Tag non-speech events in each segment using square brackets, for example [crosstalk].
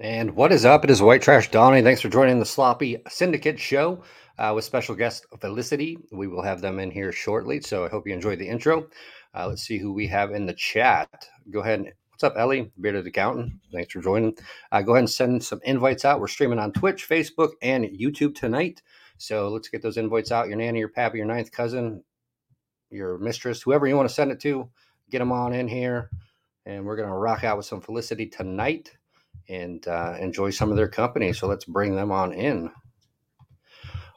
And what is up? It is White Trash Donnie. Thanks for joining the Sloppy Syndicate show uh, with special guest Felicity. We will have them in here shortly, so I hope you enjoyed the intro. Uh, let's see who we have in the chat. Go ahead. And, what's up, Ellie, bearded accountant? Thanks for joining. Uh, go ahead and send some invites out. We're streaming on Twitch, Facebook, and YouTube tonight. So let's get those invites out. Your nanny, your pappy, your ninth cousin, your mistress, whoever you want to send it to, get them on in here. And we're going to rock out with some Felicity tonight and uh, enjoy some of their company. So let's bring them on in.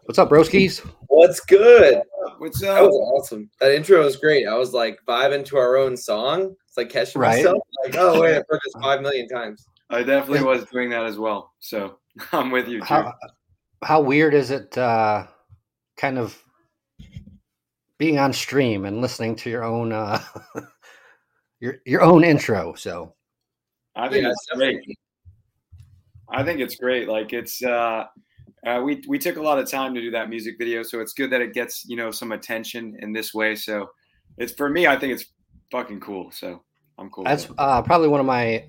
What's up, broskies? What's good? What's That up? was awesome. That intro was great. I was like vibing to our own song. It's like catching Right. myself. Like, oh wait, I've heard this [laughs] five million times. I definitely was doing that as well. So [laughs] I'm with you, too. How, how weird is it uh, kind of being on stream and listening to your own uh, [laughs] your your own intro? So I think Yeah, it's great. I think it's great. Like it's uh, uh, we we took a lot of time to do that music video, so it's good that it gets you know some attention in this way. So it's for me, I think it's fucking cool. So I'm cool. that's uh, probably one of my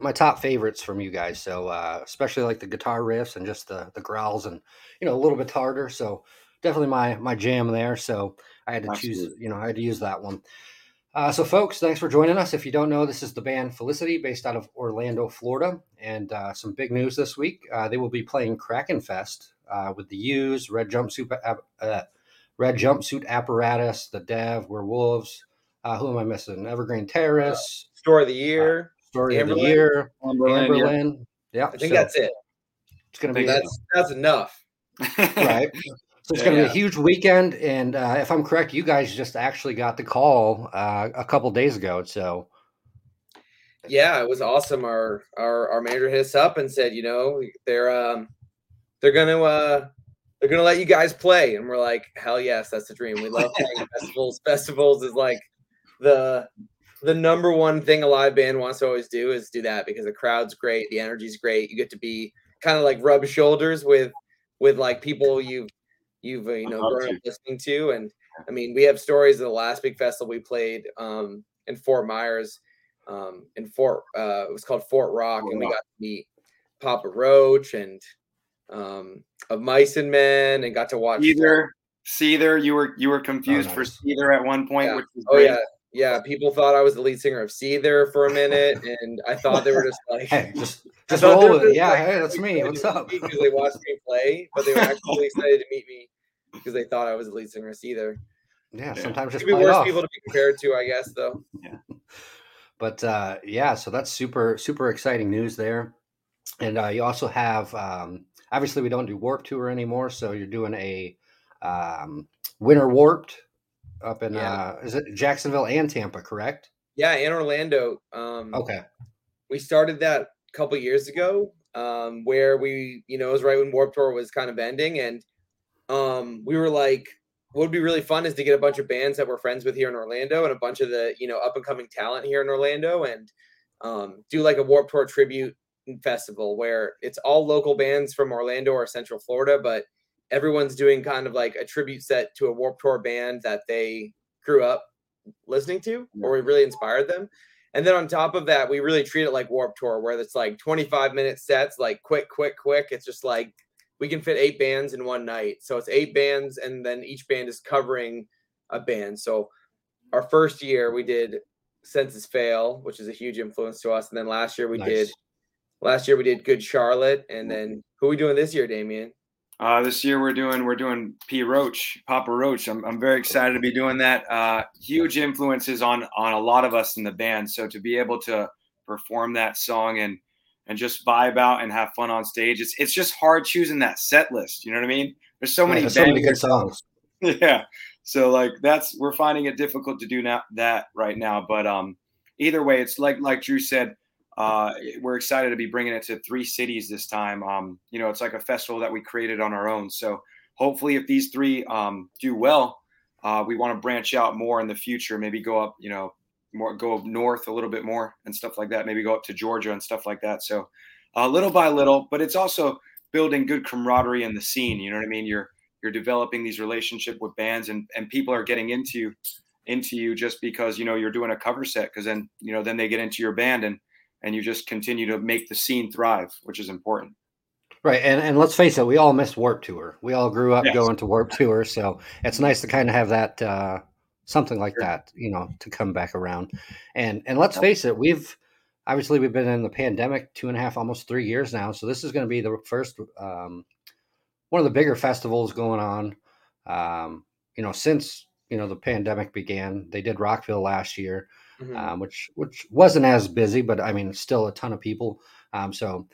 my top favorites from you guys. So uh, especially like the guitar riffs and just the the growls and you know a little bit harder. So definitely my my jam there. So I had to choose. You know I had to use that one. Uh, so, folks, thanks for joining us. If you don't know, this is the band Felicity, based out of Orlando, Florida. And uh, some big news this week: uh, they will be playing Kraken Fest uh, with the Used, Red Jumpsuit, Ap- uh, Red Jumpsuit Apparatus, the Dev, Werewolves. Uh, who am I missing? Evergreen Terrace, Story of the year. Story of the Year, Cumberland, yeah. Anberlin. Yeah, I think so that's it. It's going to be That's that's enough. [laughs] right. So it's Yeah, going to be yeah. a huge weekend, and uh, if I'm correct, you guys just actually got the call uh, a couple days ago. So Yeah, it was awesome. Our our our manager hit us up and said, you know, they're um they're gonna uh they're gonna let you guys play. And we're like, hell yes, that's the dream. We love [laughs] playing festivals. Festivals is like the the number one thing a live band wants to always do is do that because the crowd's great, the energy's great. You get to be kind of like rub shoulders with with like people you've you've uh, you know grown up listening to. And I mean, we have stories of the last big festival we played um in Fort Myers um, in Fort. Uh, it was called Fort Rock, Fort and we got to meet Papa Roach and um, of Mice and Men, and got to watch. Either Seether, you were you were confused for nice. Seether at one point, Yeah. which was Oh great. yeah, yeah. People thought I was the lead singer of Seether for a minute, and I thought they were just [laughs] like. hey, just [laughs] just roll with it. Yeah, like, hey, that's me. What's up? Because they watched me play, but they were [laughs] actually excited to meet me because they thought I was the lead singer either. Yeah, Yeah. sometimes just be worse off. people to be compared to, I guess. Though. Yeah, but uh, yeah, so that's super super exciting news there. And uh, you also have um, obviously we don't do Warp Tour anymore, so you're doing a um, Winter Warped up in Yeah. uh, is it Jacksonville and Tampa, correct? Yeah, in Orlando. Um, Okay. we started that a couple years ago um where we you know it was right when warp tour was kind of ending and um we were like what would be really fun is to get a bunch of bands that we're friends with here in orlando and a bunch of the you know up and coming talent here in orlando and um do like a warp tour tribute festival where it's all local bands from orlando or central florida but everyone's doing kind of like a tribute set to a warp tour band that they grew up listening to or we really inspired them and then on top of that, we really treat it like Warp Tour, where it's like 25 minute sets, like quick, quick, quick. It's just like we can fit eight bands in one night. So it's eight bands, and then each band is covering a band. So our first year we did Senses Fail, which is a huge influence to us. And then last year we Nice. did last year we did Good Charlotte. And then who are we doing this year, Damien? Uh, this year we're doing we're doing P Roach, Papa Roach. I'm, I'm very excited to be doing that. Uh, huge influences on on a lot of us in the band. So to be able to perform that song and and just vibe out and have fun on stage, it's it's just hard choosing that set list. You know what I mean? There's so many Yeah, so many good songs. [laughs] yeah. So like that's we're finding it difficult to do now that right now. But um, either way, it's like like Drew said. Uh, we're excited to be bringing it to three cities this time. Um, you know, it's like a festival that we created on our own. So hopefully, if these three um, do well, uh, we want to branch out more in the future. Maybe go up, you know, more go up north a little bit more and stuff like that. Maybe go up to Georgia and stuff like that. So uh, little by little, but it's also building good camaraderie in the scene. You know what I mean? You're you're developing these relationship with bands and and people are getting into into you just because you know you're doing a cover set because then you know then they get into your band and and you just continue to make the scene thrive, which is important. Right, and and let's face it, we all missed Warp Tour. We all grew up Yes. going to Warp Tour, so it's nice to kind of have that uh, something like that, you know, to come back around. And and let's face it, we've obviously we've been in the pandemic two and a half, almost three years now. So this is going to be the first um, one of the bigger festivals going on. Um, you know, since you know the pandemic began, they did Rockville last year Mhm. um, which which wasn't as busy, but I mean, still a ton of people. Um, so,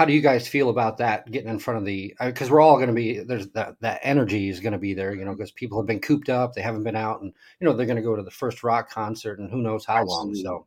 how do you guys feel about that getting in front of the? Uh, because we're all going to be there's that that energy is going to be there, you know, because people have been cooped up, they haven't been out, and you know they're going to go to the first rock concert and who knows how long. So,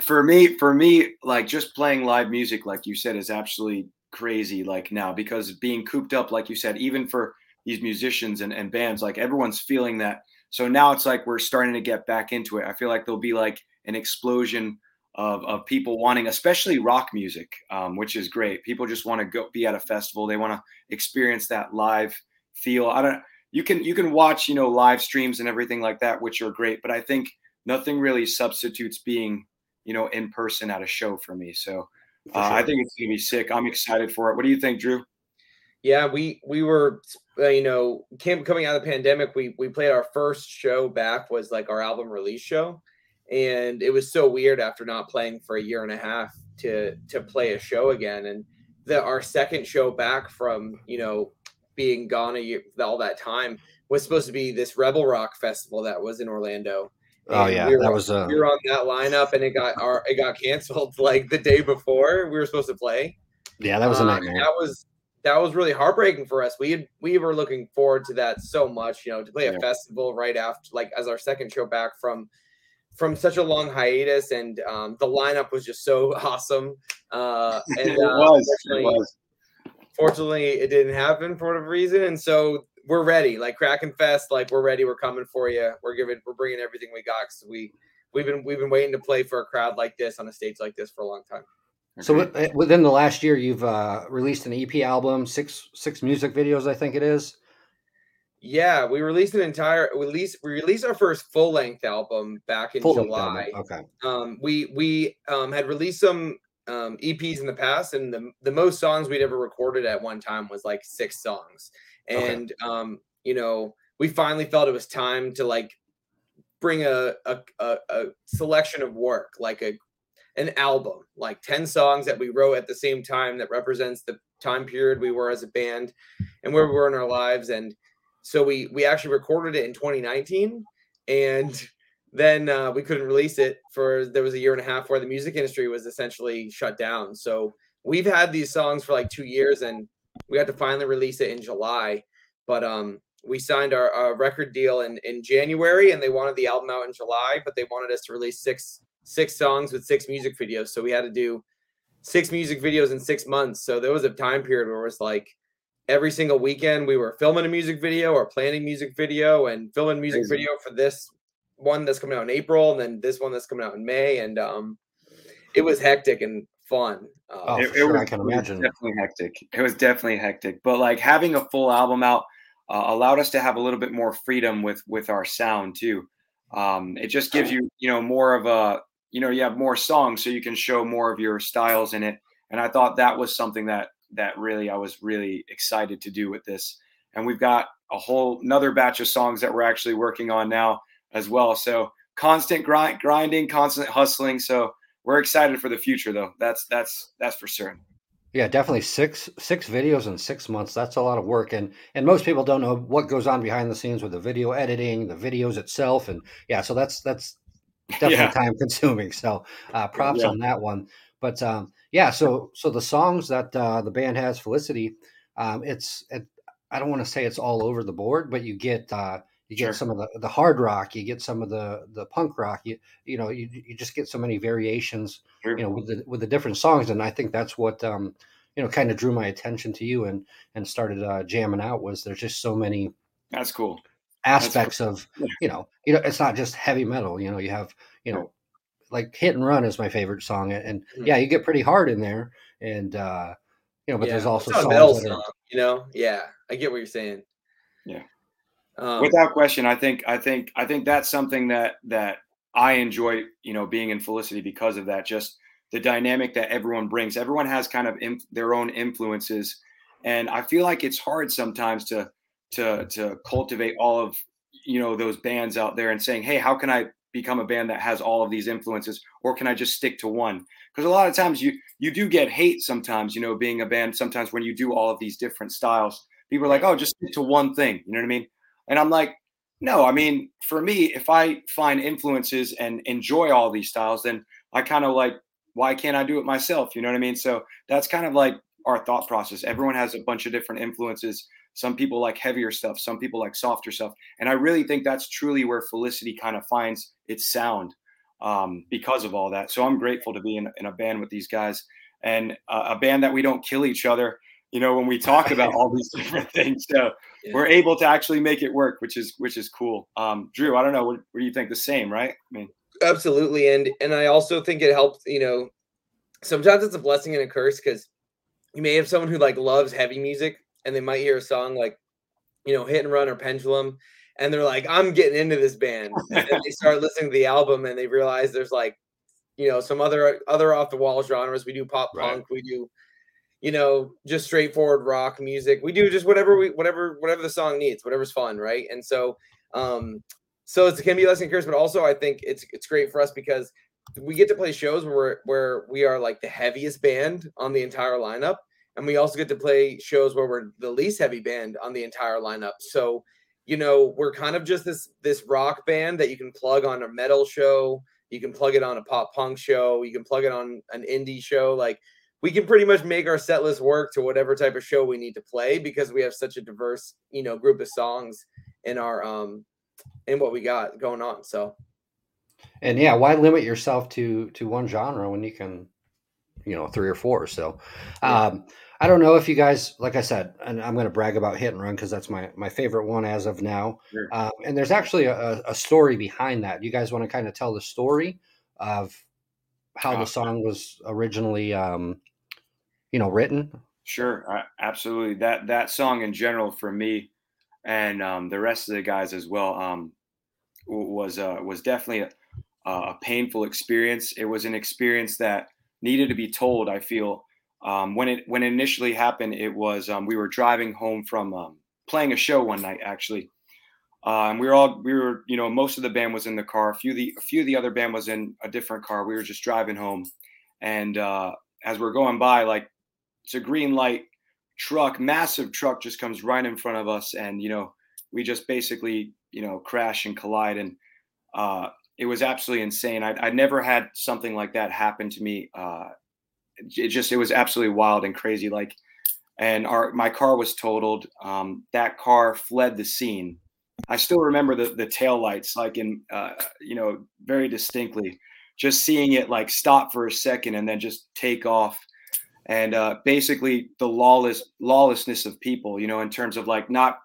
for me for me like just playing live music like you said is absolutely crazy like now because being cooped up like you said even for these musicians and, and bands like everyone's feeling that so now it's like we're starting to get back into it i feel like there'll be like an explosion of, of people wanting especially rock music um, which is great people just want to go be at a festival they want to experience that live feel i don't you can you can watch you know live streams and everything like that which are great but i think nothing really substitutes being you know, in person at a show for me. So uh, I think it's gonna be sick. I'm excited for it. What do you think, Drew? Yeah, we we were uh, you know came coming out of the pandemic. We we played our first show back was like our album release show, and it was so weird after not playing for a year and a half to to play a show again. And the our second show back from you know being gone a year all that time was supposed to be this Rebel Rock festival that was in Orlando. oh yeah, we were, that was uh, we were on that lineup, and it got our it got canceled [laughs] like the day before we were supposed to play. yeah, that was a Uh, nightmare. That was that was really heartbreaking for us. We had, we were looking forward to that so much, you know, to play a Yeah. festival right after, like as our second show back from from such a long hiatus, and um, the lineup was just so [laughs] awesome. Uh, [laughs] and it uh, was. It fortunately- was. fortunately, it didn't happen for whatever reason, and so we're ready. Like Kraken Fest, like we're ready. We're coming for you. We're giving, we're bringing everything we got. So we we've been we've been waiting to play for a crowd like this on a stage like this for a long time. So within the last year, you've uh, released an EP album, six six music videos, I think it is. Yeah, we released an entire we released we released our first full length album back in Full. July. Okay. Um, we we um, had released some um, EPs in the past, and the the most songs we'd ever recorded at one time was like six songs. Okay. And um, you know, we finally felt it was time to like bring a a, a, a selection of work, like a an album, like 10 songs that we wrote at the same time that represents the time period we were as a band and where we were in our lives. And so we we actually recorded it in 2019 and then uh, we couldn't release it for there was a year and a half where the music industry was essentially shut down. So we've had these songs for like two years and we had to finally release it in July. But um we signed our, our record deal in, in January and they wanted the album out in July, but they wanted us to release six six songs with six music videos. So we had to do six music videos in six months. So there was a time period where it was like every single weekend we were filming a music video or planning music video and filming music Crazy. video for this one that's coming out in April and then this one that's coming out in May. And um it was hectic and fun. Uh, Oh, for sure, I can was imagine. Definitely hectic. It was definitely hectic. But like having a full album out uh, allowed us to have a little bit more freedom with with our sound too. Um, it just gives you you know more of a you know you have more songs so you can show more of your styles in it. And I thought that was something that that really I was really excited to do with this. And we've got a whole another batch of songs that we're actually working on now as well. So constant grind, grinding, constant hustling. So we're excited for the future though. That's that's that's for certain. Yeah, definitely six six videos in six months. That's a lot of work, and and most people don't know what goes on behind the scenes with the video editing, the videos itself, and yeah, so that's that's [laughs] definitely Yeah. time consuming. So uh, props Yeah. on that one. But um, yeah, so so the songs that uh, the band has, Felicity, um, it's it, I don't want to say it's all over the board, but you get uh, you get Sure. some of the, the hard rock, you get some of the the punk rock, you you know you you just get so many variations True. you know with the with the different songs and i think that's what um you know kind of drew my attention to you and and started uh jamming out was there's just so many That's cool. aspects of Yeah. you know you know it's not just heavy metal you know you have you know like hit and run is my favorite song and Mhm. yeah you get pretty hard in there and uh you know but there's also it's not a songs metal that are, song, you know? Yeah, I get what you're saying. Yeah. Um, Without question, I think I think I think that's something that that I enjoy, you know, being in Felicity because of that. Just the dynamic that everyone brings. Everyone has kind of imp- their own influences, and I feel like it's hard sometimes to to to cultivate all of you know those bands out there and saying, hey, how can I become a band that has all of these influences, or can I just stick to one? Because a lot of times you you do get hate sometimes, you know, being a band. Sometimes when you do all of these different styles, people are like, oh, just stick to one thing. You know what I mean? And I'm like, no, I mean, for me, if I find influences and enjoy all these styles, then I kind of like, why can't I do it myself? You know what I mean? So that's kind of like our thought process. Everyone has a bunch of different influences. Some people like heavier stuff, some people like softer stuff. And I really think that's truly where Felicity kind of finds its sound um, because of all that. So I'm grateful to be in, in a band with these guys and uh, a band that we don't kill each other you know, when we talk about all these [laughs] different things. So yeah. we're able to actually make it work, which is which is cool. Um, Drew, I don't know, what, what do you think? The same, right? I mean, absolutely, and and I also think it helps. You know, sometimes it's a blessing and a curse because you may have someone who like loves heavy music and they might hear a song like, you know, Hit and Run or Pendulum, and they're like, I'm getting into this band, [laughs] and they start listening to the album and they realize there's like, you know, some other other off the wall genres. We do pop punk, we do you know, just straightforward rock music. We do just whatever we whatever whatever the song needs, whatever's fun, right? And so um so it can be less curse, but also I think it's it's great for us because we get to play shows where where we are like the heaviest band on the entire lineup. And we also get to play shows where we're the least heavy band on the entire lineup. So, you know, we're kind of just this this rock band that you can plug on a metal show, you can plug it on a pop punk show, you can plug it on an indie show. Like we can pretty much make our set list work to whatever type of show we need to play because we have such a diverse, you know, group of songs in our um in what we got going on. So and yeah, why limit yourself to to one genre when you can, you know, three or four? So um I don't know if you guys, like I said, and I'm going to brag about Hit and Run because that's my my favorite one as of now. Sure. Um, and there's actually a, a, story behind that. You guys want to kind of tell the story of how the song was originally um, you know written sure absolutely that that song in general for me and um, the rest of the guys as well um, was uh, was definitely a, a, painful experience it was an experience that needed to be told i feel um, when it when it initially happened it was um, we were driving home from um, playing a show one night actually. Uh, and we were all we were you know most of the band was in the car. A few the a few of the other band was in a different car. We were just driving home. And uh, as we're going by like it's a green light truck, massive truck just comes right in front of us, and you know we just basically you know crash and collide, and uh, it was absolutely insane. I, I never had something like that happen to me. Uh, it just it was absolutely wild and crazy. Like, and our my car was totaled. Um, that car fled the scene. I still remember the the tail lights, like in uh, you know very distinctly. Just seeing it like stop for a second and then just take off and uh, basically the lawless lawlessness of people you know in terms of like not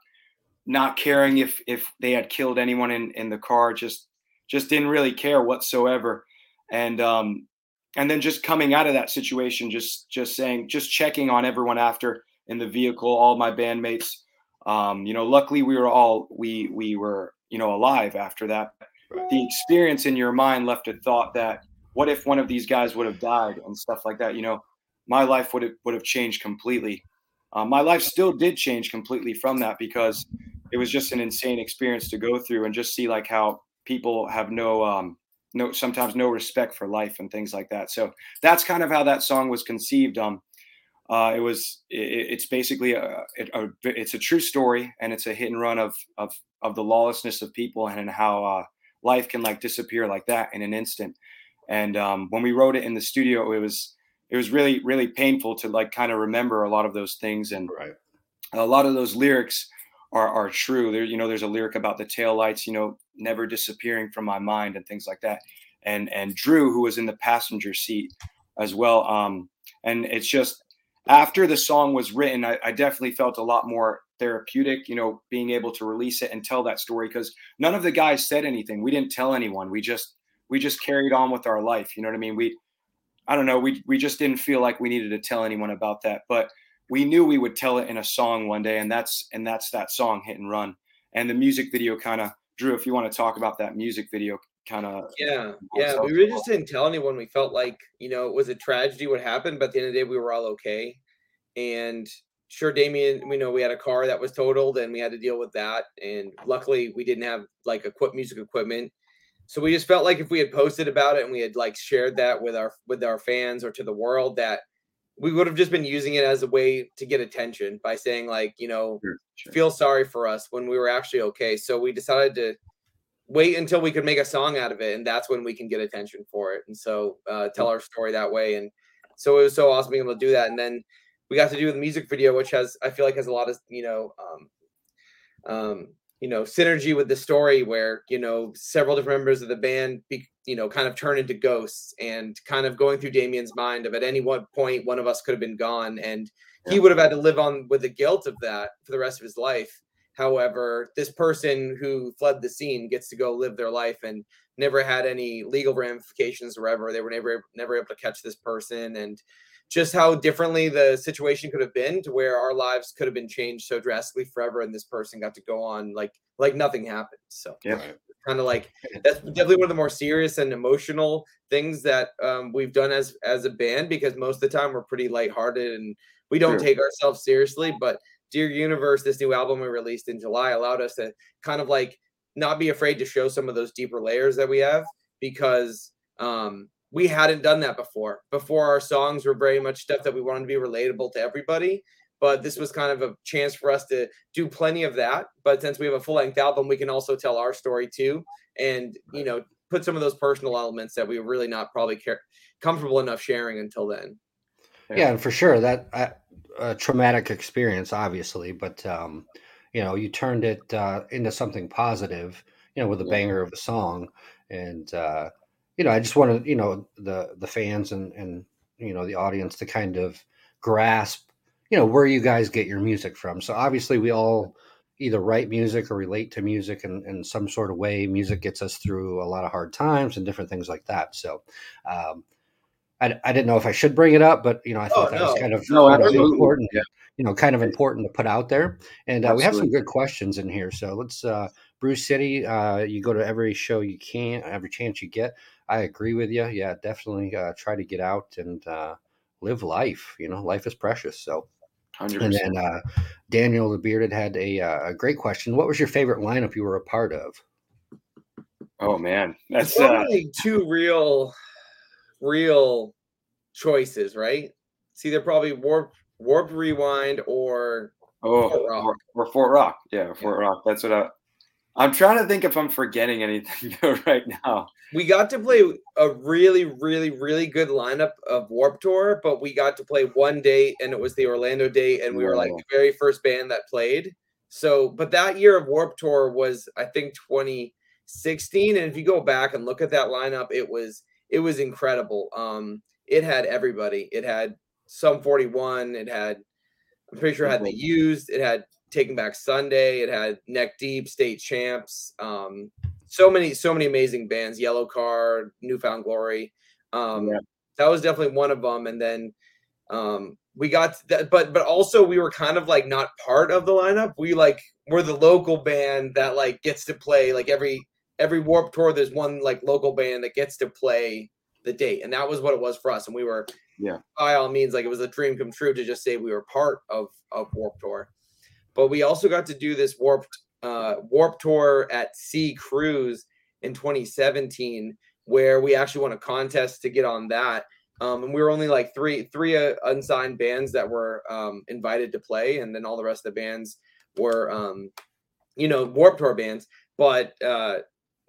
not caring if if they had killed anyone in in the car just just didn't really care whatsoever. And um and then just coming out of that situation just just saying just checking on everyone after in the vehicle all my bandmates. Um you know luckily we were all we we were you know alive after that. The experience in your mind left a thought that what if one of these guys would have died and stuff like that you know? My life would have, would have changed completely. Uh, my life still did change completely from that because it was just an insane experience to go through and just see like how people have no um, no sometimes no respect for life and things like that. So that's kind of how that song was conceived. Um, uh, it was it, it's basically a, a, it's a true story and it's a hit and run of of of the lawlessness of people and how uh, life can like disappear like that in an instant. And um, when we wrote it in the studio, it was it was really really painful to like kind of remember a lot of those things and right. a lot of those lyrics are are true there you know there's a lyric about the tail lights you know never disappearing from my mind and things like that and and drew who was in the passenger seat as well um and it's just after the song was written I, I definitely felt a lot more therapeutic you know being able to release it and tell that story because none of the guys said anything we didn't tell anyone we just we just carried on with our life you know what i mean we I don't know. We we just didn't feel like we needed to tell anyone about that, but we knew we would tell it in a song one day, and that's and that's that song "Hit and Run." And the music video kind of drew. If you want to talk about that music video, kind of yeah yeah we really just didn't tell anyone. We felt like you know it was a tragedy what happened but at the end of the day we were all okay. And sure damien we know we had a car that was totaled and we had to deal with that. And luckily we didn't have like equip music equipment. So we just felt like if we had posted about it and we had like shared that with our with our fans or to the world that we would have just been using it as a way to get attention by saying like you know sure, sure. feel sorry for us when we were actually okay. So we decided to wait until we could make a song out of it and that's when we can get attention for it. And so uh, tell our story that way and so it was so awesome being able to do that. And then we got to do the music video which has i feel like has a lot of you know um, um, you know synergy with the story where you know several different members of the band be, you know kind of turn into ghosts and kind of going through damien's mind of at any one point one of us could have been gone and yeah. he would have had to live on with the guilt of that for the rest of his life however this person who fled the scene gets to go live their life and never had any legal ramifications or ever they were never never able to catch this person and just how differently the situation could have been to where our lives could have been changed so drastically forever and this person got to go on like like nothing happened. So yeah. Kind of like that's definitely one of the more serious and emotional things that um, we've done as as a band because most of the time we're pretty lighthearted and we don't sure. take ourselves seriously. But dear universe this new album we released in july allowed us to kind of like not be afraid to show some of those deeper layers that we have because um we hadn't done that before. Before our songs were very much stuff that we wanted to be relatable to everybody. But this was kind of a chance for us to do plenty of that. But since we have a full length album, we can also tell our story too, and you know, put some of those personal elements that we were really not probably care- comfortable enough sharing until then. Yeah, and for sure that uh, a traumatic experience, obviously, but um, you know, you turned it uh, into something positive, you know, with a banger of a song, and uh, you know, I just wanted, you know, the the fans and and you know the audience to kind of grasp, you know, where you guys get your music from. So obviously, we all either write music or relate to music in, in some sort of way. Music gets us through a lot of hard times and different things like that. So, um, I, I didn't know if I should bring it up, but you know, I thought oh, that no. was kind of no, important, yeah. you know, kind of important to put out there. And uh, we have some good questions in here. So let's, uh, Bruce City, uh, you go to every show you can, every chance you get. I agree with you. Yeah, definitely uh, try to get out and uh, live life. You know, life is precious. So, 100%. and then uh, Daniel the Bearded had a, uh, a great question. What was your favorite lineup you were a part of? Oh man, that's uh, two real, real choices, right? See, they're probably warp, warp, rewind, or oh, Fort Rock. Or, or Fort Rock. Yeah, Fort yeah. Rock. That's what I I'm trying to think if I'm forgetting anything [laughs] right now. We got to play a really, really, really good lineup of Warp Tour, but we got to play one date and it was the Orlando date, and we were like the very first band that played. So, but that year of Warp Tour was, I think, 2016. And if you go back and look at that lineup, it was it was incredible. Um, it had everybody. It had Sum 41. It had, I'm pretty sure, it had the used. It had Taking Back Sunday. It had Neck Deep, State Champs. Um, so many, so many amazing bands. Yellowcard, New Found Glory. Um, yeah. That was definitely one of them. And then um, we got that, but but also we were kind of like not part of the lineup. We like we're the local band that like gets to play like every every Warp Tour. There's one like local band that gets to play the date, and that was what it was for us. And we were yeah by all means like it was a dream come true to just say we were part of of Warp Tour. But we also got to do this warped uh, warp tour at Sea Cruise in 2017, where we actually won a contest to get on that. Um, and we were only like three three uh, unsigned bands that were um, invited to play, and then all the rest of the bands were, um, you know, Warp Tour bands. But uh,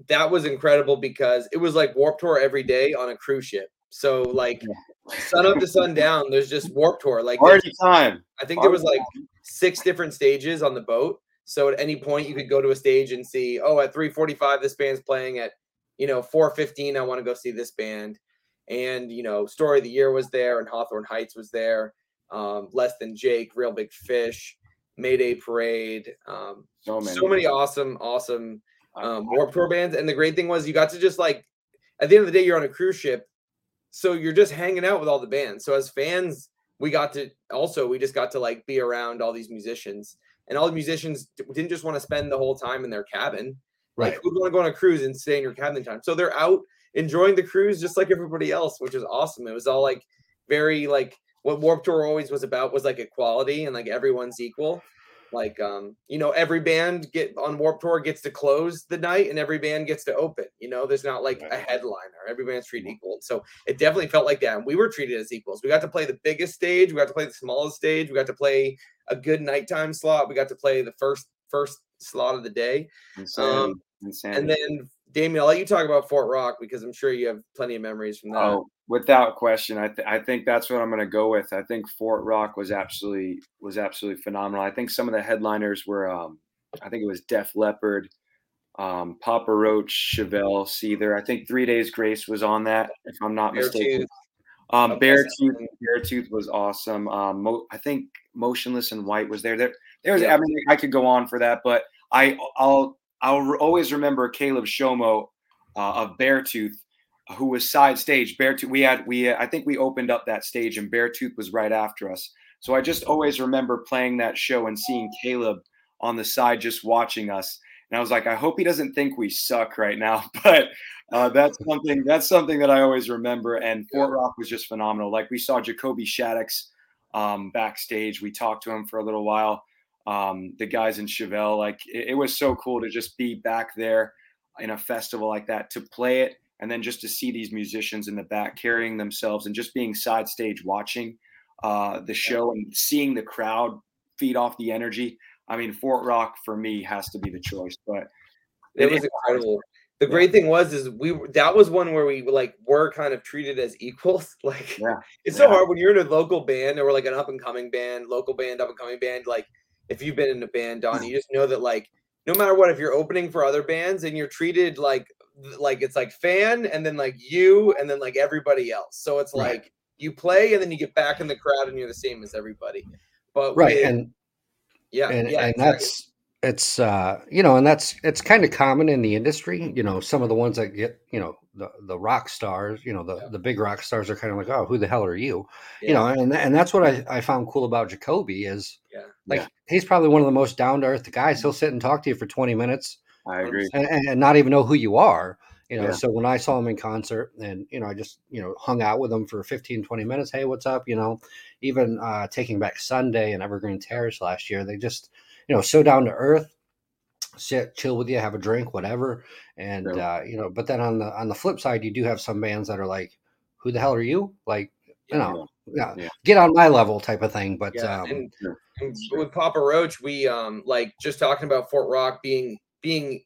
that was incredible because it was like Warp Tour every day on a cruise ship. So like sun up to sundown, there's just Warp Tour. Like party time. I think there was like six different stages on the boat. So at any point you could go to a stage and see, oh, at 345 this band's playing at, you know, 415 I want to go see this band. And, you know, Story of the Year was there and Hawthorne Heights was there. Um, Less Than Jake, Real Big Fish, Mayday Parade. Um, so many, so many awesome, awesome um, Warp Tour bands. And the great thing was you got to just like, at the end of the day, you're on a cruise ship. So you're just hanging out with all the bands. So as fans, we got to also we just got to like be around all these musicians and all the musicians didn't just want to spend the whole time in their cabin Like, Right. who'd want to go on a cruise and stay in your cabin time? So they're out enjoying the cruise just like everybody else, which is awesome. It was all like very like what Warp Tour always was about was like equality and like everyone's equal. Like um, you know, every band get on Warp Tour gets to close the night and every band gets to open. You know, there's not like a headliner. Every band's treated equal. So it definitely felt like that. And we were treated as equals. We got to play the biggest stage, we got to play the smallest stage, we got to play a good nighttime slot, we got to play the first first slot of the day. Insanity. Um, Insanity. And then Damien, I'll let you talk about Fort Rock because I'm sure you have plenty of memories from that. Oh, without question, I th- I think that's what I'm going to go with. I think Fort Rock was absolutely was absolutely phenomenal. I think some of the headliners were, um, I think it was Def Leppard, um, Papa Roach, Chevelle, Seether. I think Three Days Grace was on that, if I'm not mistaken. Beartooth. Um, Okay, Beartooth, so- Beartooth was awesome. Um, Mo- I think Motionless In White was there. There, there was. Yeah. I mean, I could go on for that, but I, I'll, I'll always remember Caleb Shomo uh, of Beartooth, who was side stage. Beartooth, we had, we, I think we opened up that stage, and Beartooth was right after us. So I just always remember playing that show and seeing Caleb on the side just watching us. And I was like, I hope he doesn't think we suck right now. [laughs] But uh, that's something that's something that I always remember. And Fort Rock was just phenomenal. Like we saw Jacoby Shaddix um, backstage. We talked to him for a little while. Um, the guys in Chevelle, like it, it was so cool to just be back there in a festival like that to play it, and then just to see these musicians in the back carrying themselves and just being side stage watching uh, the show and seeing the crowd feed off the energy. I mean, Fort Rock for me has to be the choice, but It was incredible. The great thing was is we that was one where we like were kind of treated as equals. [laughs] Like Yeah, it's so yeah. hard when you're in a local band or like an up and coming band, local band, up and coming band. Like if you've been in a band, Don, you [laughs] just know that like no matter what, if you're opening for other bands and you're treated like like it's like fan and then like you and then like everybody else. So it's Right. like you play and then you get back in the crowd and you're the same as everybody. But Right. with- And yeah, and, yeah, and exactly. that's it's uh you know and that's it's kind of common in the industry you know some of the ones that get you know the the rock stars you know the Yeah. the big rock stars are kind of like oh who the hell are you? Yeah, you know and and that's what I, I found cool about jacoby is yeah. like he's probably one of the most down to earth guys. He'll sit and talk to you for 20 minutes I agree. and, and not even know who you are you know so when i saw him in concert and you know i just you know hung out with him for 15 20 minutes hey what's up? You know even uh taking back sunday and evergreen terrace last year they just you know so down to earth sit chill with you have a drink whatever and Yeah. uh you know but then on the on the flip side you do have some bands that are like who the hell are you like you know yeah, Yeah. get on my level type of thing but Yeah, um and, and with Papa Roach, we um like just talking about Fort Rock being being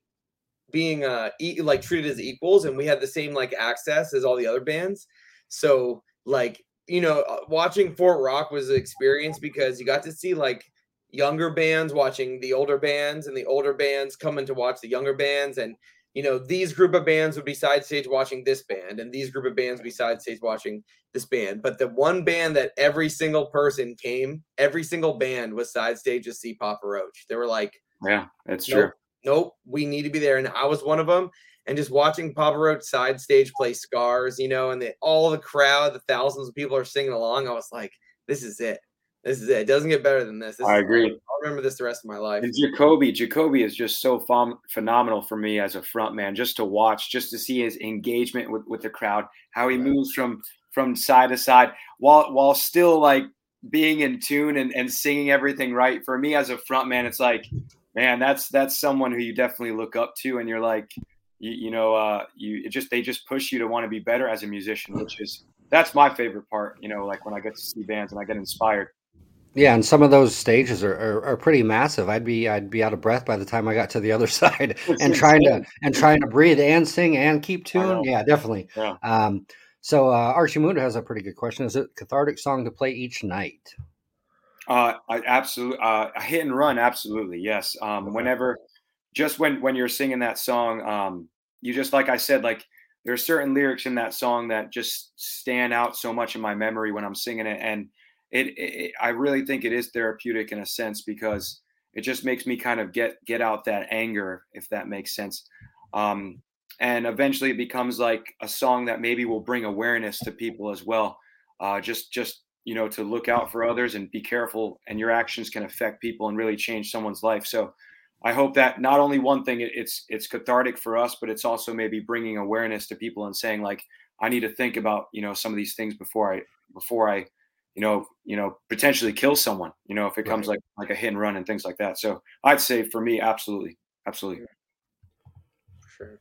being uh e- like treated as equals, and we had the same like access as all the other bands. So like you know, uh, watching Fort Rock was an experience because you got to see like younger bands watching the older bands, and the older bands coming to watch the younger bands, and you know these group of bands would be side stage watching this band, and these group of bands would be side stage watching this band. But the one band that every single person came, every single band was side stage to see Papa Roach. They were like, Yeah, it's nope, true. nope, we need to be there. And I was one of them. And just watching Papa Roach side stage play Scars, you know, and the, all the crowd, the thousands of people are singing along. I was like, this is it. This is it. It doesn't get better than this. this I is- agree. I'll remember this the rest of my life. And Jacoby, Jacoby is just so phenomenal for me as a front man, just to watch, just to see his engagement with, with the crowd, how he Right. moves from from side to side while while still like being in tune and, and singing everything right. For me as a front man, it's like, man, that's that's someone who you definitely look up to, and you're like, you, you know, uh, you it just they just push you to want to be better as a musician, which is that's my favorite part. You know, like when I get to see bands and I get inspired. Yeah, and some of those stages are, are, are pretty massive. I'd be I'd be out of breath by the time I got to the other [laughs] side and trying to and trying to breathe and sing and keep tune. Yeah, definitely. Yeah. Um, so uh, Archie Mundo has a pretty good question. Is it a cathartic song to play each night? Uh, I absolutely uh, a hit and run. Absolutely, yes. Um, Okay. whenever, just when when you're singing that song, um, you just like I said, like there are certain lyrics in that song that just stand out so much in my memory when I'm singing it, and it, it I really think it is therapeutic in a sense because it just makes me kind of get get out that anger, if that makes sense. Um, and eventually, it becomes like a song that maybe will bring awareness to people as well. Uh, just just you know to look out for others and be careful and your actions can affect people and really change someone's life so I hope that not only one thing it's it's cathartic for us, but it's also maybe bringing awareness to people and saying like I need to think about you know some of these things before I before I you know you know potentially kill someone you know if it comes right. like like a hit and run and things like that. So I'd say for me, absolutely, absolutely. Sure.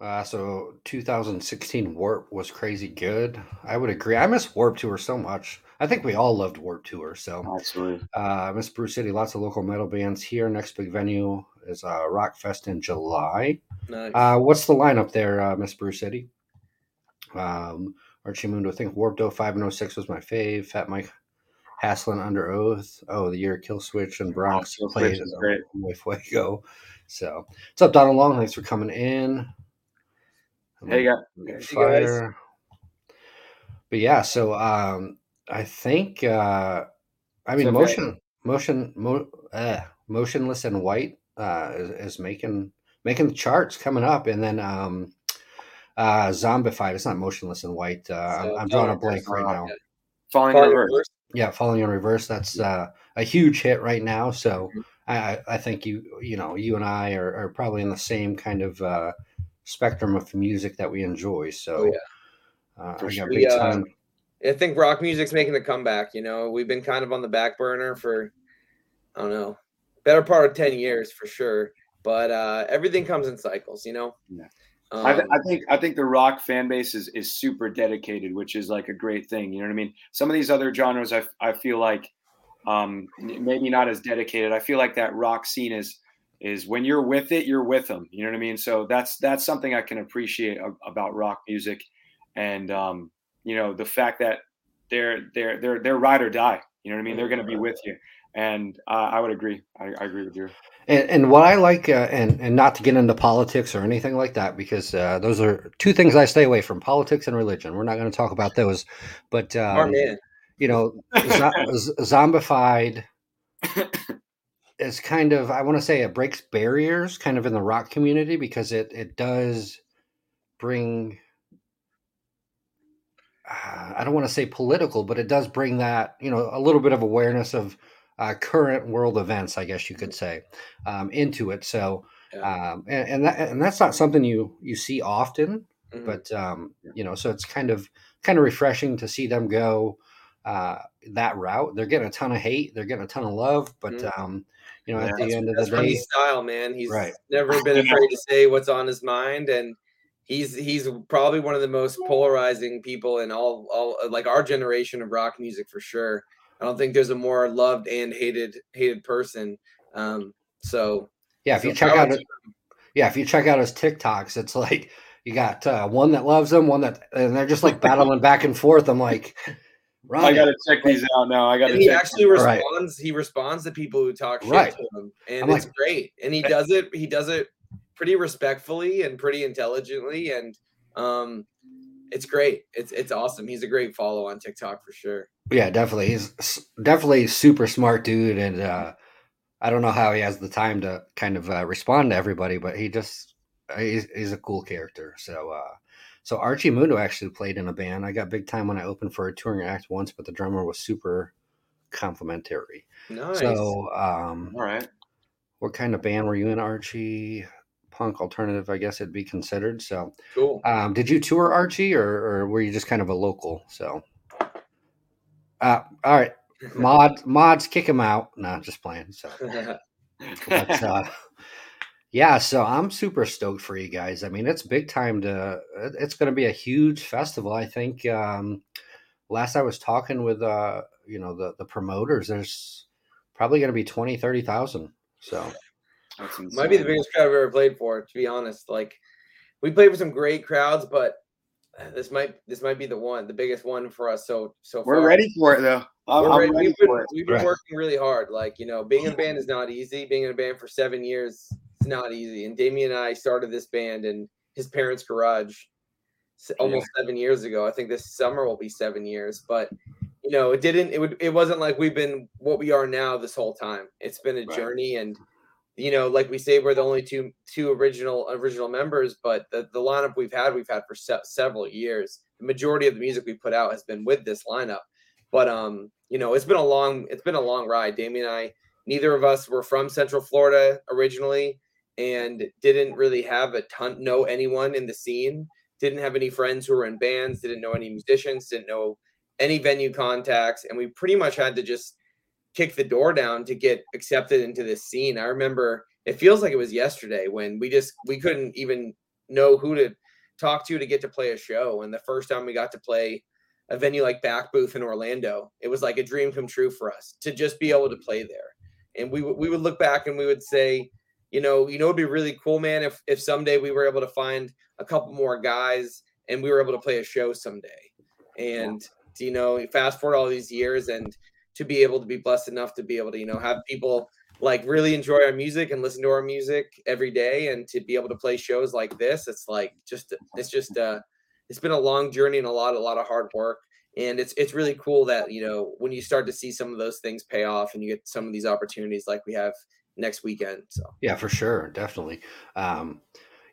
Uh, so 2016 Warp was crazy good. I would agree. I miss Warp Tour so much. I think we all loved Warp Tour. So absolutely. Uh, Miss Bruce City, lots of local metal bands here. Next big venue is uh, Rock Fest in July. Nice. Uh, what's the lineup there, uh, Miss Bruce City? Um, Archie Mundo, I think Warped 05 and 06 was my fave. Fat Mike Haslin Under Oath. Oh, the year Killswitch and Bronx oh, played great. Way Fuego. So, what's up, Donald Long? Thanks for coming in. Hey, you Fire. But yeah, so um, I think uh, I mean motion, motion, mo- uh, motionless in white uh, is, is, making making the charts coming up, and then um, uh, zombified. It's not motionless in white. Uh, so I'm, I'm drawing a blank right now. Falling in reverse. reverse. Yeah, falling in reverse. That's uh, a huge hit right now. So mm-hmm. I, I think you you know you and I are, are probably in the same kind of uh, spectrum of music that we enjoy. So oh, yeah. uh, I got big uh, time. I think rock music's making a comeback. You know, we've been kind of on the back burner for, I don't know, better part of 10 years for sure. But uh, everything comes in cycles, you know? Yeah. Um, I, th- I, think I think the rock fan base is, is super dedicated, which is like a great thing. You know what I mean? Some of these other genres, I, I feel like um, maybe not as dedicated. I feel like that rock scene is is when you're with it, you're with them. You know what I mean? So that's that's something I can appreciate about rock music, and um, you know the fact that they're they're they're they're ride or die. You know what I mean? They're going to be with you, and uh, I would agree. I, I, agree with you. And, and what I like, uh, and and not to get into politics or anything like that, because uh, those are two things I stay away from: politics and religion. We're not going to talk about those, but um, you know, z- zombified [laughs] is kind of I want to say it breaks barriers, kind of in the rock community, because it it does bring I don't want to say political, but it does bring that, you know, a little bit of awareness of uh, current world events, I guess you could say, um, into it. So, um, and and, that, and that's not something you you see often, mm-hmm. but um, you know, so it's kind of kind of refreshing to see them go uh, that route. They're getting a ton of hate, they're getting a ton of love, but mm-hmm. um, you know, yeah, at the end of the day, style, man, he's right. never been [laughs] afraid to say what's on his mind and he's he's probably one of the most polarizing people in all all like our generation of rock music for sure. I don't think there's a more loved and hated hated person. Um, so yeah, if so you check out it, yeah, if you check out his TikToks, it's like you got uh, one that loves him, one that, and they're just like battling back and forth. I'm like, right. [laughs] I got to check these out now. I got to. He actually responds. Right. He responds to people who talk shit right. to him, and I'm it's like, great. And he does it. He does it pretty respectfully and pretty intelligently and um it's great it's it's awesome he's a great follow on tiktok for sure yeah definitely he's definitely super smart dude and uh i don't know how he has the time to kind of uh, respond to everybody but he just he's, he's a cool character so uh so archie mundo actually played in a band i got big time when i opened for a touring act once but the drummer was super complimentary nice. so um all right what kind of band were you in archie punk alternative, I guess it'd be considered. So, cool. Um, did you tour Archie, or, or were you just kind of a local? So, uh, all right, mod [laughs] mods kick him out. No, just playing. So, but, [laughs] uh, yeah, so I'm super stoked for you guys. I mean, it's big time to. It's going to be a huge festival. I think. Um, last I was talking with, uh, you know, the the promoters, there's probably going to be 20, 30,000. So might be the biggest crowd I've ever played for, to be honest. Like we played for some great crowds, but this might this might be the one, the biggest one for us. So so we're far. ready for it though. Ready, ready we've been, we've been working really hard. Like you know, being in a band is not easy. Being in a band for seven years it's not easy. And Damien and I started this band in his parents' garage almost yeah. seven years ago. I think this summer will be seven years, but you know, it didn't. It would. It wasn't like we've been what we are now this whole time. It's been a right. journey, and you know, like we say, we're the only two two original original members, but the, the lineup we've had, we've had for se- several years. The majority of the music we put out has been with this lineup. But um, you know, it's been a long it's been a long ride. Damien and I neither of us were from Central Florida originally and didn't really have a ton know anyone in the scene didn't have any friends who were in bands didn't know any musicians didn't know any venue contacts and we pretty much had to just kick the door down to get accepted into this scene. I remember it feels like it was yesterday when we just we couldn't even know who to talk to to get to play a show. And the first time we got to play a venue like back booth in orlando it was like a dream come true for us to just be able to play there. And we, we would look back and we would say you know, you know, it'd be really cool, man, if if someday we were able to find a couple more guys and we were able to play a show someday. And you know, fast forward all these years and to be able to be blessed enough to be able to, you know, have people like really enjoy our music and listen to our music every day and to be able to play shows like this, it's like just it's just uh it's been a long journey and a lot a lot of hard work and it's it's really cool that you know when you start to see some of those things pay off and you get some of these opportunities like we have next weekend. So yeah, for sure, definitely. Um,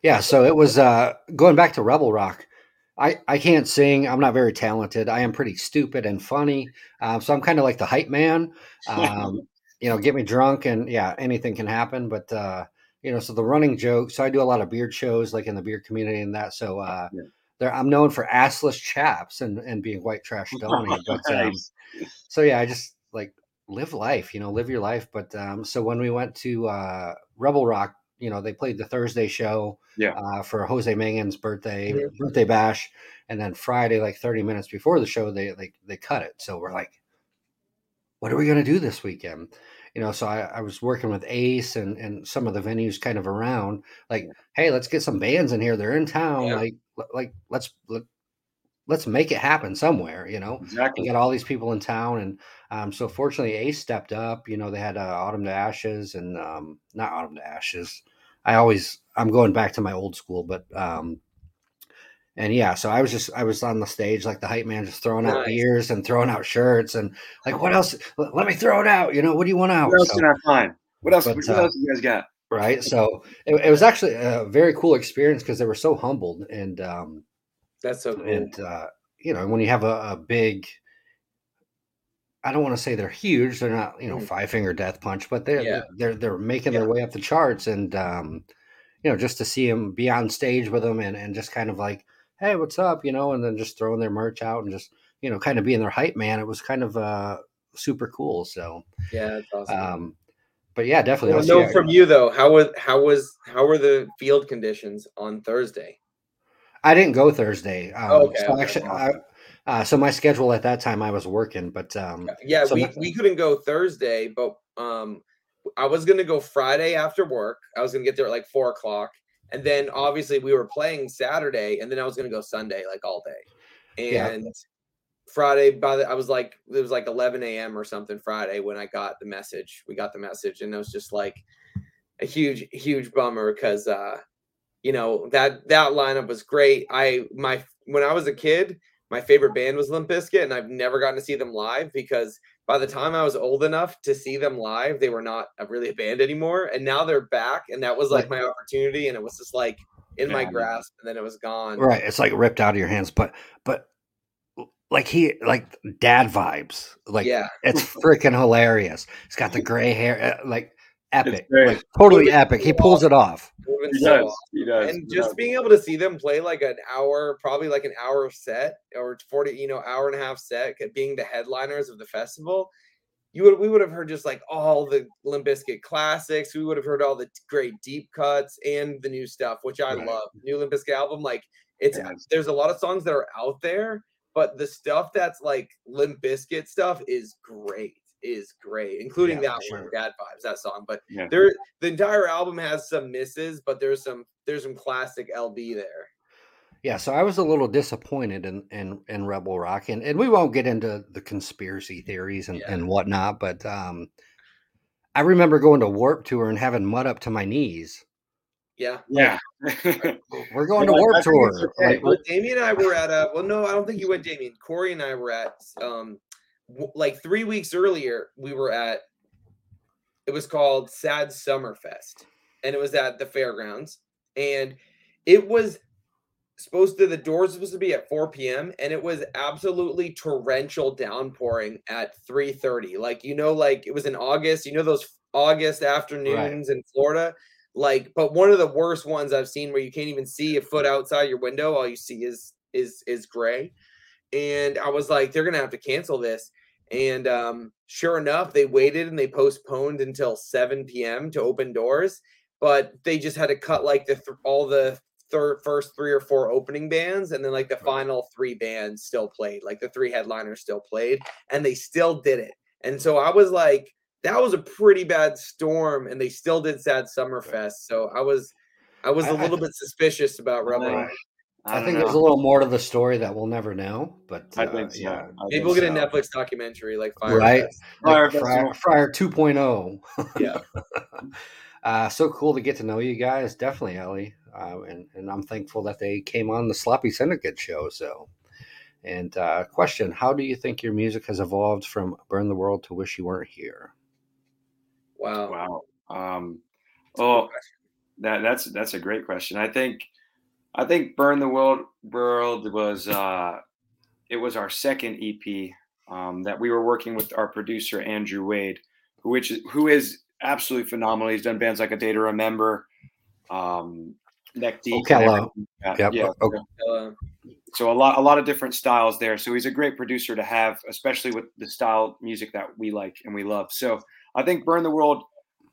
yeah, so it was uh, going back to Rebel Rock. I, I can't sing. I'm not very talented. I am pretty stupid and funny. Um, so I'm kind of like the hype man. Um, [laughs] you know, get me drunk and yeah, anything can happen. But uh, you know, so the running joke. So I do a lot of beard shows, like in the beard community and that. So uh, yeah. there, I'm known for assless chaps and and being white trash [laughs] Donnie. But um, so yeah, I just like live life, you know, live your life. But um, so when we went to uh, Rebel Rock, you know, they played the Thursday show yeah. uh, for Jose Mangin's birthday mm-hmm. birthday bash, and then Friday, like thirty minutes before the show, they like they cut it. So we're like, what are we gonna do this weekend? You know, so I, I was working with Ace and and some of the venues kind of around, like, hey, let's get some bands in here. They're in town, yeah. like like let's let, let's make it happen somewhere, you know. Exactly. We got all these people in town, and um, so fortunately, Ace stepped up. You know, they had uh, Autumn to Ashes and um, not Autumn to Ashes. I always I'm going back to my old school, but um, and yeah, so I was just I was on the stage like the hype man, just throwing nice. out beers and throwing out shirts and like what else? Let me throw it out. You know, what do you want out? What else so, can I find? What else? But, what uh, else you guys got? Right. So it, it was actually a very cool experience because they were so humbled and um, that's so cool. And uh, you know, when you have a, a big I don't want to say they're huge. They're not, you know, mm. five finger death punch, but they're yeah. they're they're making yeah. their way up the charts, and um, you know, just to see them be on stage with them and and just kind of like, hey, what's up, you know, and then just throwing their merch out and just you know, kind of being their hype man. It was kind of uh super cool. So yeah, awesome. Um, but yeah, definitely. Well, know from you though, how was how was how were the field conditions on Thursday? I didn't go Thursday. Um, oh, okay, so okay. actually, I, uh, so my schedule at that time, I was working, but um, yeah, so we, my- we couldn't go Thursday, but um, I was gonna go Friday after work. I was gonna get there at like four o'clock, and then obviously we were playing Saturday, and then I was gonna go Sunday like all day, and yeah. Friday by the I was like it was like 11 a.m. or something Friday when I got the message. We got the message, and it was just like a huge huge bummer because uh, you know that that lineup was great. I my when I was a kid my favorite band was Limp Bizkit, and I've never gotten to see them live because by the time I was old enough to see them live, they were not a really a band anymore. And now they're back, and that was like my opportunity, and it was just like in my grasp, and then it was gone. Right, it's like ripped out of your hands. But but like he like dad vibes. Like yeah, it's [laughs] freaking hilarious. He's got the gray hair, uh, like epic, like totally epic. He pulls it off. He does. He does. And just being able to see them play like an hour, probably like an hour set or 40, you know, hour and a half set, being the headliners of the festival, you would we would have heard just like all the Limp Bizkit classics. We would have heard all the great deep cuts and the new stuff, which I right. love. New Limp Bizkit album, like it's yes. there's a lot of songs that are out there, but the stuff that's like Limp Bizkit stuff is great is great, including yeah, that sure. one, Dad Vibes, that song. But yeah. there, the entire album has some misses, but there's some there's some classic LB there. Yeah, so I was a little disappointed in in, in Rebel Rock, and, and we won't get into the conspiracy theories and, yeah. and whatnot, but um, I remember going to Warped Tour and having mud up to my knees. Yeah, yeah, we're [laughs] going to Warped Tour. Okay. Like, well, Damien and I were at a. Well, no, I don't think you went, Damien. Corey and I were at um, like three weeks earlier, we were at it was called Sad Summer Fest, and it was at the fairgrounds, and it was supposed to the doors supposed to be at 4 p.m. and it was absolutely torrential downpouring at 3:30. Like you know, like it was in August. You know those August afternoons right. in Florida. Like, but one of the worst ones I've seen where you can't even see a foot outside your window. All you see is is is gray. And I was like, they're gonna have to cancel this. And um, sure enough, they waited and they postponed until 7 p.m. to open doors. But they just had to cut like the th- all the third first three or four opening bands and then like the final three bands still played like the three headliners still played and they still did it and so i was like that was a pretty bad storm and they still did sad summerfest so i was i was a little bit suspicious about rebel I, I think know. there's a little more to the story that we'll never know, but uh, I think so. yeah, I maybe we'll get so. a Netflix documentary like Fyre right, Fyre, Fyre, Fyre 2.0. yeah, uh, so cool to get to know you guys. Definitely, Ellie uh, and and I'm thankful that they came on the Sloppy Syndicate show. So, and uh, question: How do you think your music has evolved from "Burn the World" to "Wish You Weren't Here"? Wow, wow. Um, oh, that that's that's a great question. I think I think "Burn the World" world was uh, it was our second EP um, that we were working with our producer Andrew Wade, which is who is absolutely phenomenal. He's done bands like A Day to Remember, um, neck deep. Okello. Yep. Yeah. Okay. So a lot, a lot of different styles there. So he's a great producer to have, especially with the style music that we like and we love. So I think Burn the World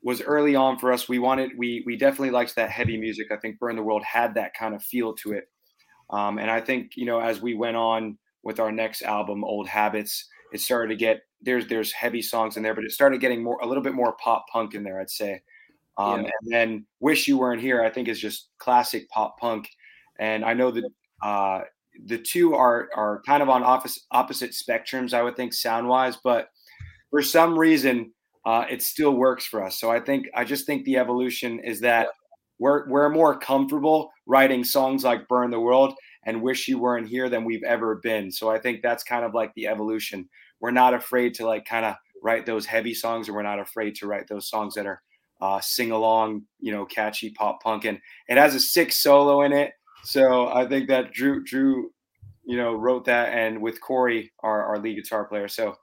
was early on for us. We wanted, we we definitely liked that heavy music. I think Burn the World had that kind of feel to it. Um, and I think you know as we went on with our next album, Old Habits, it started to get there's there's heavy songs in there, but it started getting more a little bit more pop punk in there. I'd say. Um, yeah. And then "Wish You Weren't Here," I think, is just classic pop punk. And I know that uh, the two are are kind of on opposite opposite spectrums, I would think, sound wise. But for some reason, uh, it still works for us. So I think I just think the evolution is that we're we're more comfortable writing songs like "Burn the World" and "Wish You Weren't Here" than we've ever been. So I think that's kind of like the evolution. We're not afraid to like kind of write those heavy songs, or we're not afraid to write those songs that are uh, sing along, you know, catchy pop punk, and it has a six solo in it. So I think that Drew Drew, you know, wrote that, and with Corey, our, our lead guitar player. So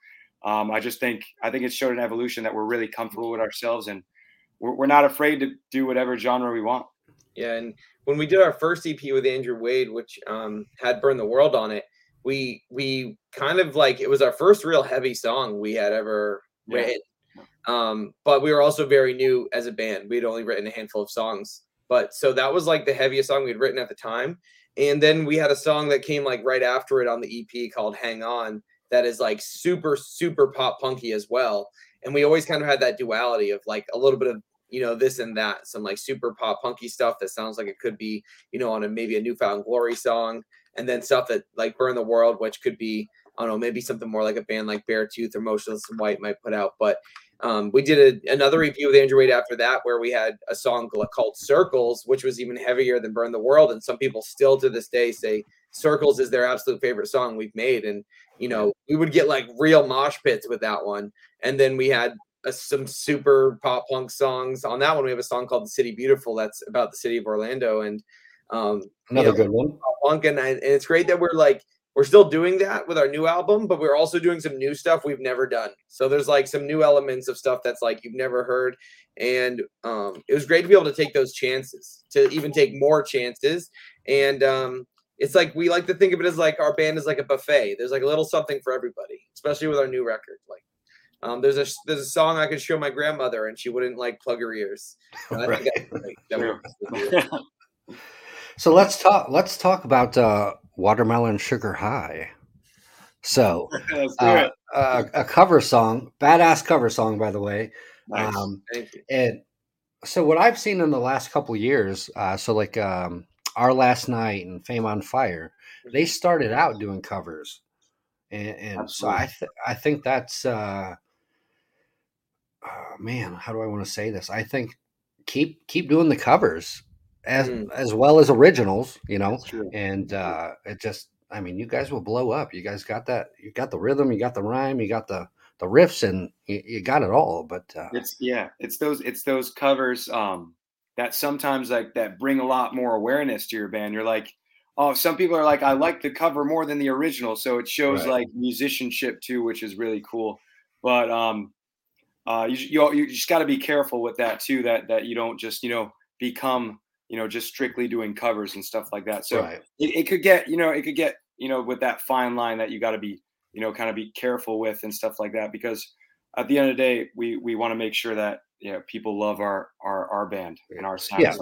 um, I just think I think it showed an evolution that we're really comfortable with ourselves, and we're, we're not afraid to do whatever genre we want. Yeah, and when we did our first EP with Andrew Wade, which um, had "Burn the World" on it, we we kind of like it was our first real heavy song we had ever yeah. written um, but we were also very new as a band. We'd only written a handful of songs. But so that was like the heaviest song we'd written at the time. And then we had a song that came like right after it on the EP called Hang On that is like super, super pop punky as well. And we always kind of had that duality of like a little bit of, you know, this and that, some like super pop punky stuff that sounds like it could be, you know, on a maybe a New Found Glory song. And then stuff that like Burn the World, which could be, I don't know, maybe something more like a band like Beartooth or Motionless in White might put out. But um, we did a, another review with Andrew Wade after that, where we had a song called Circles, which was even heavier than Burn the World. And some people still to this day say Circles is their absolute favorite song we've made. And, you know, we would get like real mosh pits with that one. And then we had a, some super pop punk songs. On that one, we have a song called The City Beautiful that's about the city of Orlando. And um, another you know, good one. Punk. And, and it's great that we're like, we're still doing that with our new album, but we're also doing some new stuff we've never done. So there's like some new elements of stuff that's like you've never heard. And um, it was great to be able to take those chances, to even take more chances. And um, it's like we like to think of it as like our band is like a buffet. There's like a little something for everybody, especially with our new record. Like um, there's a there's a song I could show my grandmother and she wouldn't like plug her ears. [laughs] right. so let's talk. Let's talk about uh, Watermelon Sugar High. So, [laughs] uh, uh, a cover song, badass cover song, by the way. Nice. Um, Thank you. And so, what I've seen in the last couple years, uh, so like um, Our Last Night and Fame on Fire, they started out doing covers. And, and so I, th- I think that's, uh, oh, man, how do I want to say this? I think keep keep doing the covers as mm. as well as originals, you know. And uh, it just, I mean, you guys will blow up. You guys got that. You got the rhythm. You got the rhyme. You got the the riffs, and you, you got it all. But uh, it's yeah, it's those it's those covers um, that sometimes like that bring a lot more awareness to your band. You're like, oh, some people are like, I like the cover more than the original, so it shows Right. like musicianship too, which is really cool. But um, uh, you you, you just got to be careful with that too. That that you don't just you know become you know just strictly doing covers and stuff like that. So right. it, it could get you know it could get you know with that fine line that you got to be you know kind of be careful with and stuff like that because at the end of the day we we want to make sure that you know people love our our our band and our sound. Yeah.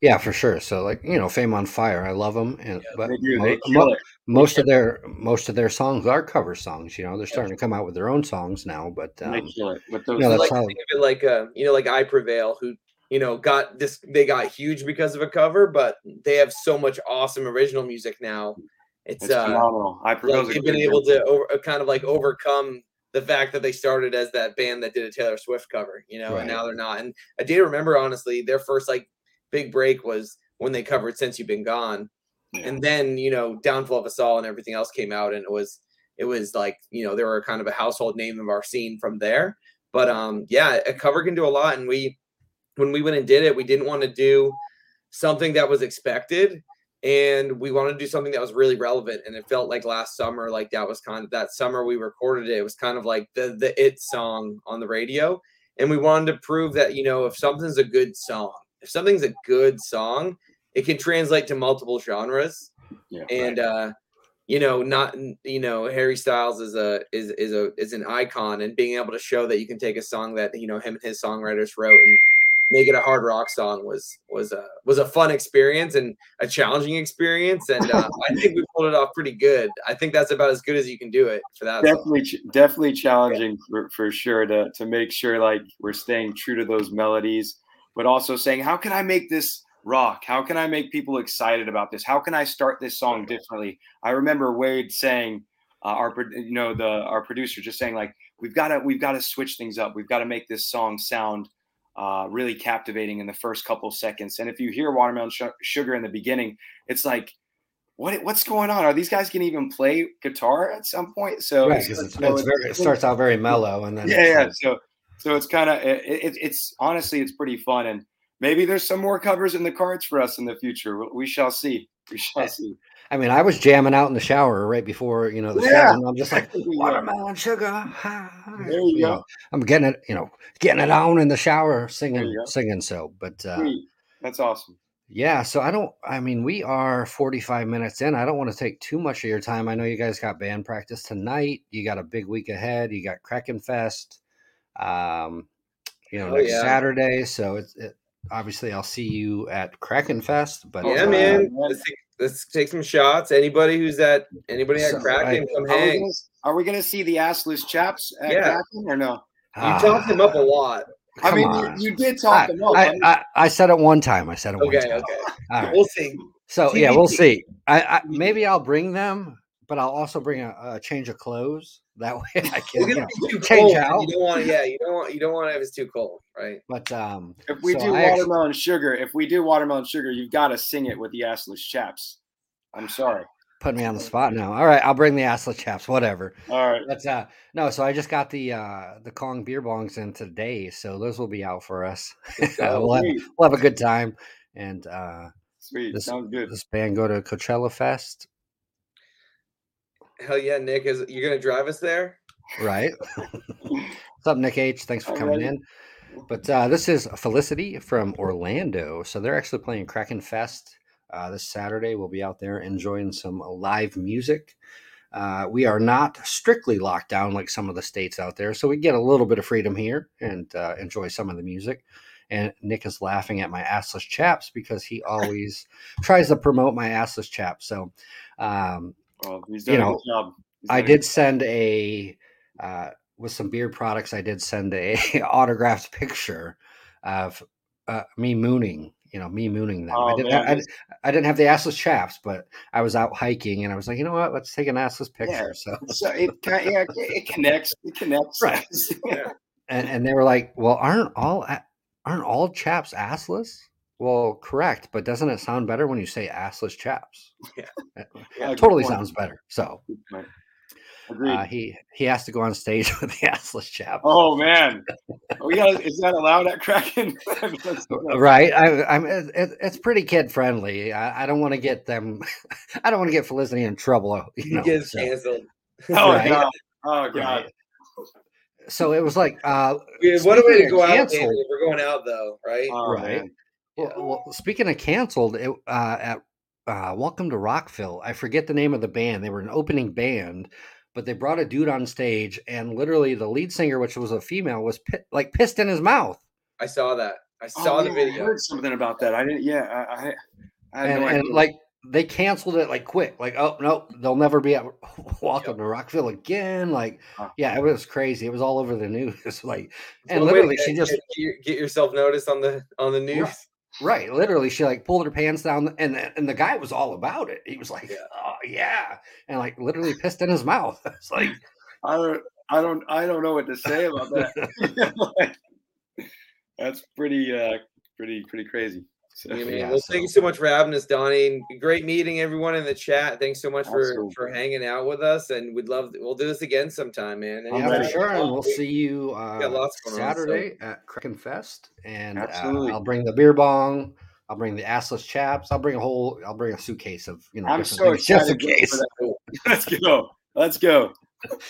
Yeah, for sure. So like you know, Fame on Fire, I love them, and but They do. mo- They mo- kill it. most of their most of their songs are cover songs. You know, they're starting to come out with their own songs now, but They um, kill it with those. no, that's like solid. think of it like uh, you know, like I Prevail, who you know got this. They got huge because of a cover, but they have so much awesome original music now. It's, it's uh, phenomenal. I like propose. they've been able to over, uh, kind of like overcome the fact that they started as that band that did a Taylor Swift cover, you know, Right. and now they're not. And I do remember honestly, their first like big break was when they covered "Since You've Been Gone," Yeah. and then you know, "Downfall of Us All" and everything else came out, and it was it was like you know they were kind of a household name of our scene from there. But um, yeah, a cover can do a lot, and we when we went and did it, we didn't want to do something that was expected and we wanted to do something that was really relevant and it felt like last summer like that was kind of that summer we recorded it it was kind of like the the it song on the radio and we wanted to prove that you know if something's a good song if something's a good song it can translate to multiple genres. Yeah, and uh you know not you know harry styles is a is is a is an icon and being able to show that you can take a song that you know him and his songwriters wrote and make it a hard rock song was was a was a fun experience and a challenging experience and uh, [laughs] i think we pulled it off pretty good. I think that's about as good as you can do it for that definitely ch- definitely challenging for, for sure to to make sure like we're staying true to those melodies but also saying how can i make this rock? How can i make people excited about this? How can i start this song differently? I remember wade saying uh, our you know the our producer just saying like we've got to we've got to switch things up. We've got to make this song sound uh, really captivating in the first couple seconds and if you hear watermelon Su- sugar in the beginning it's like what what's going on? Are these guys can even play guitar at some point? So Right, it's- 'cause it's, so it's very, it starts out very mellow, and then yeah, yeah. like- So so it's kind of it, it, it's honestly it's pretty fun, and maybe there's some more covers in the cards for us in the future. We- We shall see. We shall see. I mean, I was jamming out in the shower right before you know the Yeah. shower, and I'm just like [laughs] you watermelon sugar. There you go. know, I'm getting it, you know, getting it on in the shower, singing, singing. So, but uh, That's awesome. yeah, so I don't. I mean, we are 45 minutes in. I don't want to take too much of your time. I know you guys got band practice tonight. You got a big week ahead. You got Kraken Fest, um, you know, Oh, next yeah. Saturday. So it's it, obviously I'll see you at Kraken Fest. But yeah uh, man man. let's take, let's take some shots anybody who's at anybody at So, kraken I- come Are we, hang gonna, are we gonna see the assless chaps at Yeah. Kraken or no? you talked them up a lot I mean, you, you did talk I, them up. I, I, I said it one time. I said it one okay time. okay All right. we'll see So yeah, we'll TBD. see. I, I maybe I'll bring them, but I'll also bring a, a change of clothes. That way I can, you know. too change cold out. you don't want yeah you don't want you don't want to have it's too cold right But um, if we so do I actually- watermelon sugar, if we do watermelon sugar, you've got to sing it with the assless chaps. I'm sorry. put me on the spot now. All right, I'll bring the assless chaps. Whatever. All right. But uh, no, so I just got the uh, the Kong beer bongs in today, so those will be out for us. [laughs] go. we'll, have, we'll have a good time, and uh, Sweet. This- Sounds good. this band go to Coachella Fest, hell yeah nick is you're gonna drive us there right? What's up, Nick H? Thanks for coming in. But uh, this is Felicity from Orlando. So they're actually playing Kraken Fest uh, this Saturday. We'll be out there enjoying some live music. Uh, we are not strictly locked down like some of the states out there, so we get a little bit of freedom here and uh, enjoy some of the music. And Nick is laughing at my assless chaps because he always tries to promote my assless chaps. So um, Well, he's You done know, job. He's I done did send a uh, with some beard products. I did send a [laughs] autographed picture of uh, me mooning. You know, me mooning them. I Oh, didn't. man, I, I didn't have the assless chaps, but I was out hiking and I was like, you know what? Let's take an assless picture. So, So it yeah, it connects. It [laughs] connects. Right. [laughs] and, and they were like, well, aren't all aren't all chaps assless? Well, correct, but doesn't it sound better when you say assless chaps? [laughs] Yeah. Yeah, good totally point. sounds better. So, uh, he he has to go on stage [laughs] with the assless chap. Oh man, we got is that allowed at Kraken? [laughs] right, I, am it, it's pretty kid friendly. I, I don't want to get them. I don't want to get Felicity in trouble. You know, gets so. canceled. Oh right? god! Oh god! Right. So it was like, uh, what a way to go out! We're going out though, right? Oh, right. Well, well, speaking of canceled, it, uh, at uh, Welcome to Rockville, I forget the name of the band. They were an opening band, but they brought a dude on stage, and literally the lead singer, which was a female, was pi- like pissed in his mouth. I saw that. I oh, saw oh, the yeah, video. I heard something about that. I didn't. Yeah, I, I, I and, no and like they canceled it like quick. Like, oh no, they'll never be at [laughs] Welcome yep. to Rockville again. Like, yeah, it was crazy. It was all over the news. [laughs] like, and literally, she just get, get yourself noticed on the on the news. Right, literally, she like pulled her pants down, and and the guy was all about it. He was like, yeah. "Oh yeah," and like literally pissed in his mouth. [laughs] It's like, I don't, I don't, I don't know what to say about that. [laughs] [laughs] like, that's pretty, uh, pretty, pretty crazy. So, yeah, yeah, well, so. thank you so much for having us, Donnie. Great meeting everyone in the chat. Thanks so much for for hanging out with us, and we'd love to, we'll do this again sometime, man. And yeah, for sure. And we'll see you uh, Saturday on, so. at Kraken Fest, and uh, I'll bring the beer bong. I'll bring the assless chaps. I'll bring a whole. I'll bring a suitcase of you know. I'm so excited. Just in case. [laughs] Let's go. Let's go. [laughs] All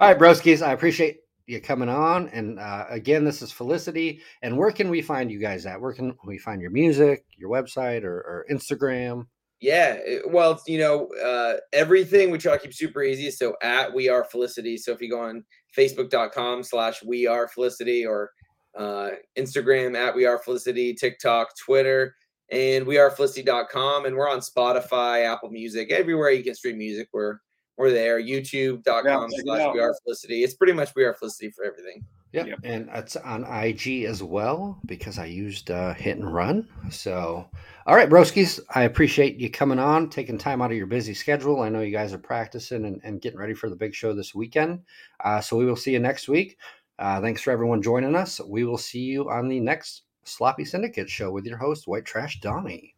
right, broskies. I appreciate you coming on. And uh, again, this is Felicity. And where can we find you guys at? Where can we find your music, your website, or, or Instagram? Yeah, well, you know, uh, everything we try to keep super easy. So at We Are Felicity. So if you go on Facebook.com slash We Are Felicity or uh, Instagram at We Are Felicity, TikTok, Twitter, and We Are Felicity.com. And we're on Spotify, Apple Music, everywhere you can stream music. We're we're there. YouTube.com yeah, slash We Are Felicity. It's pretty much We Are Felicity for everything. Yep. yep. And it's on IG as well because I used uh, Hit and Run. So, all right, broskies, I appreciate you coming on, taking time out of your busy schedule. I know you guys are practicing and, and getting ready for the big show this weekend. Uh, so, we will see you next week. Uh, thanks for everyone joining us. We will see you on the next Sloppy Syndicate show with your host, White Trash Donnie.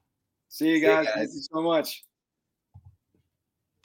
See you guys. See you guys. Thank you so much.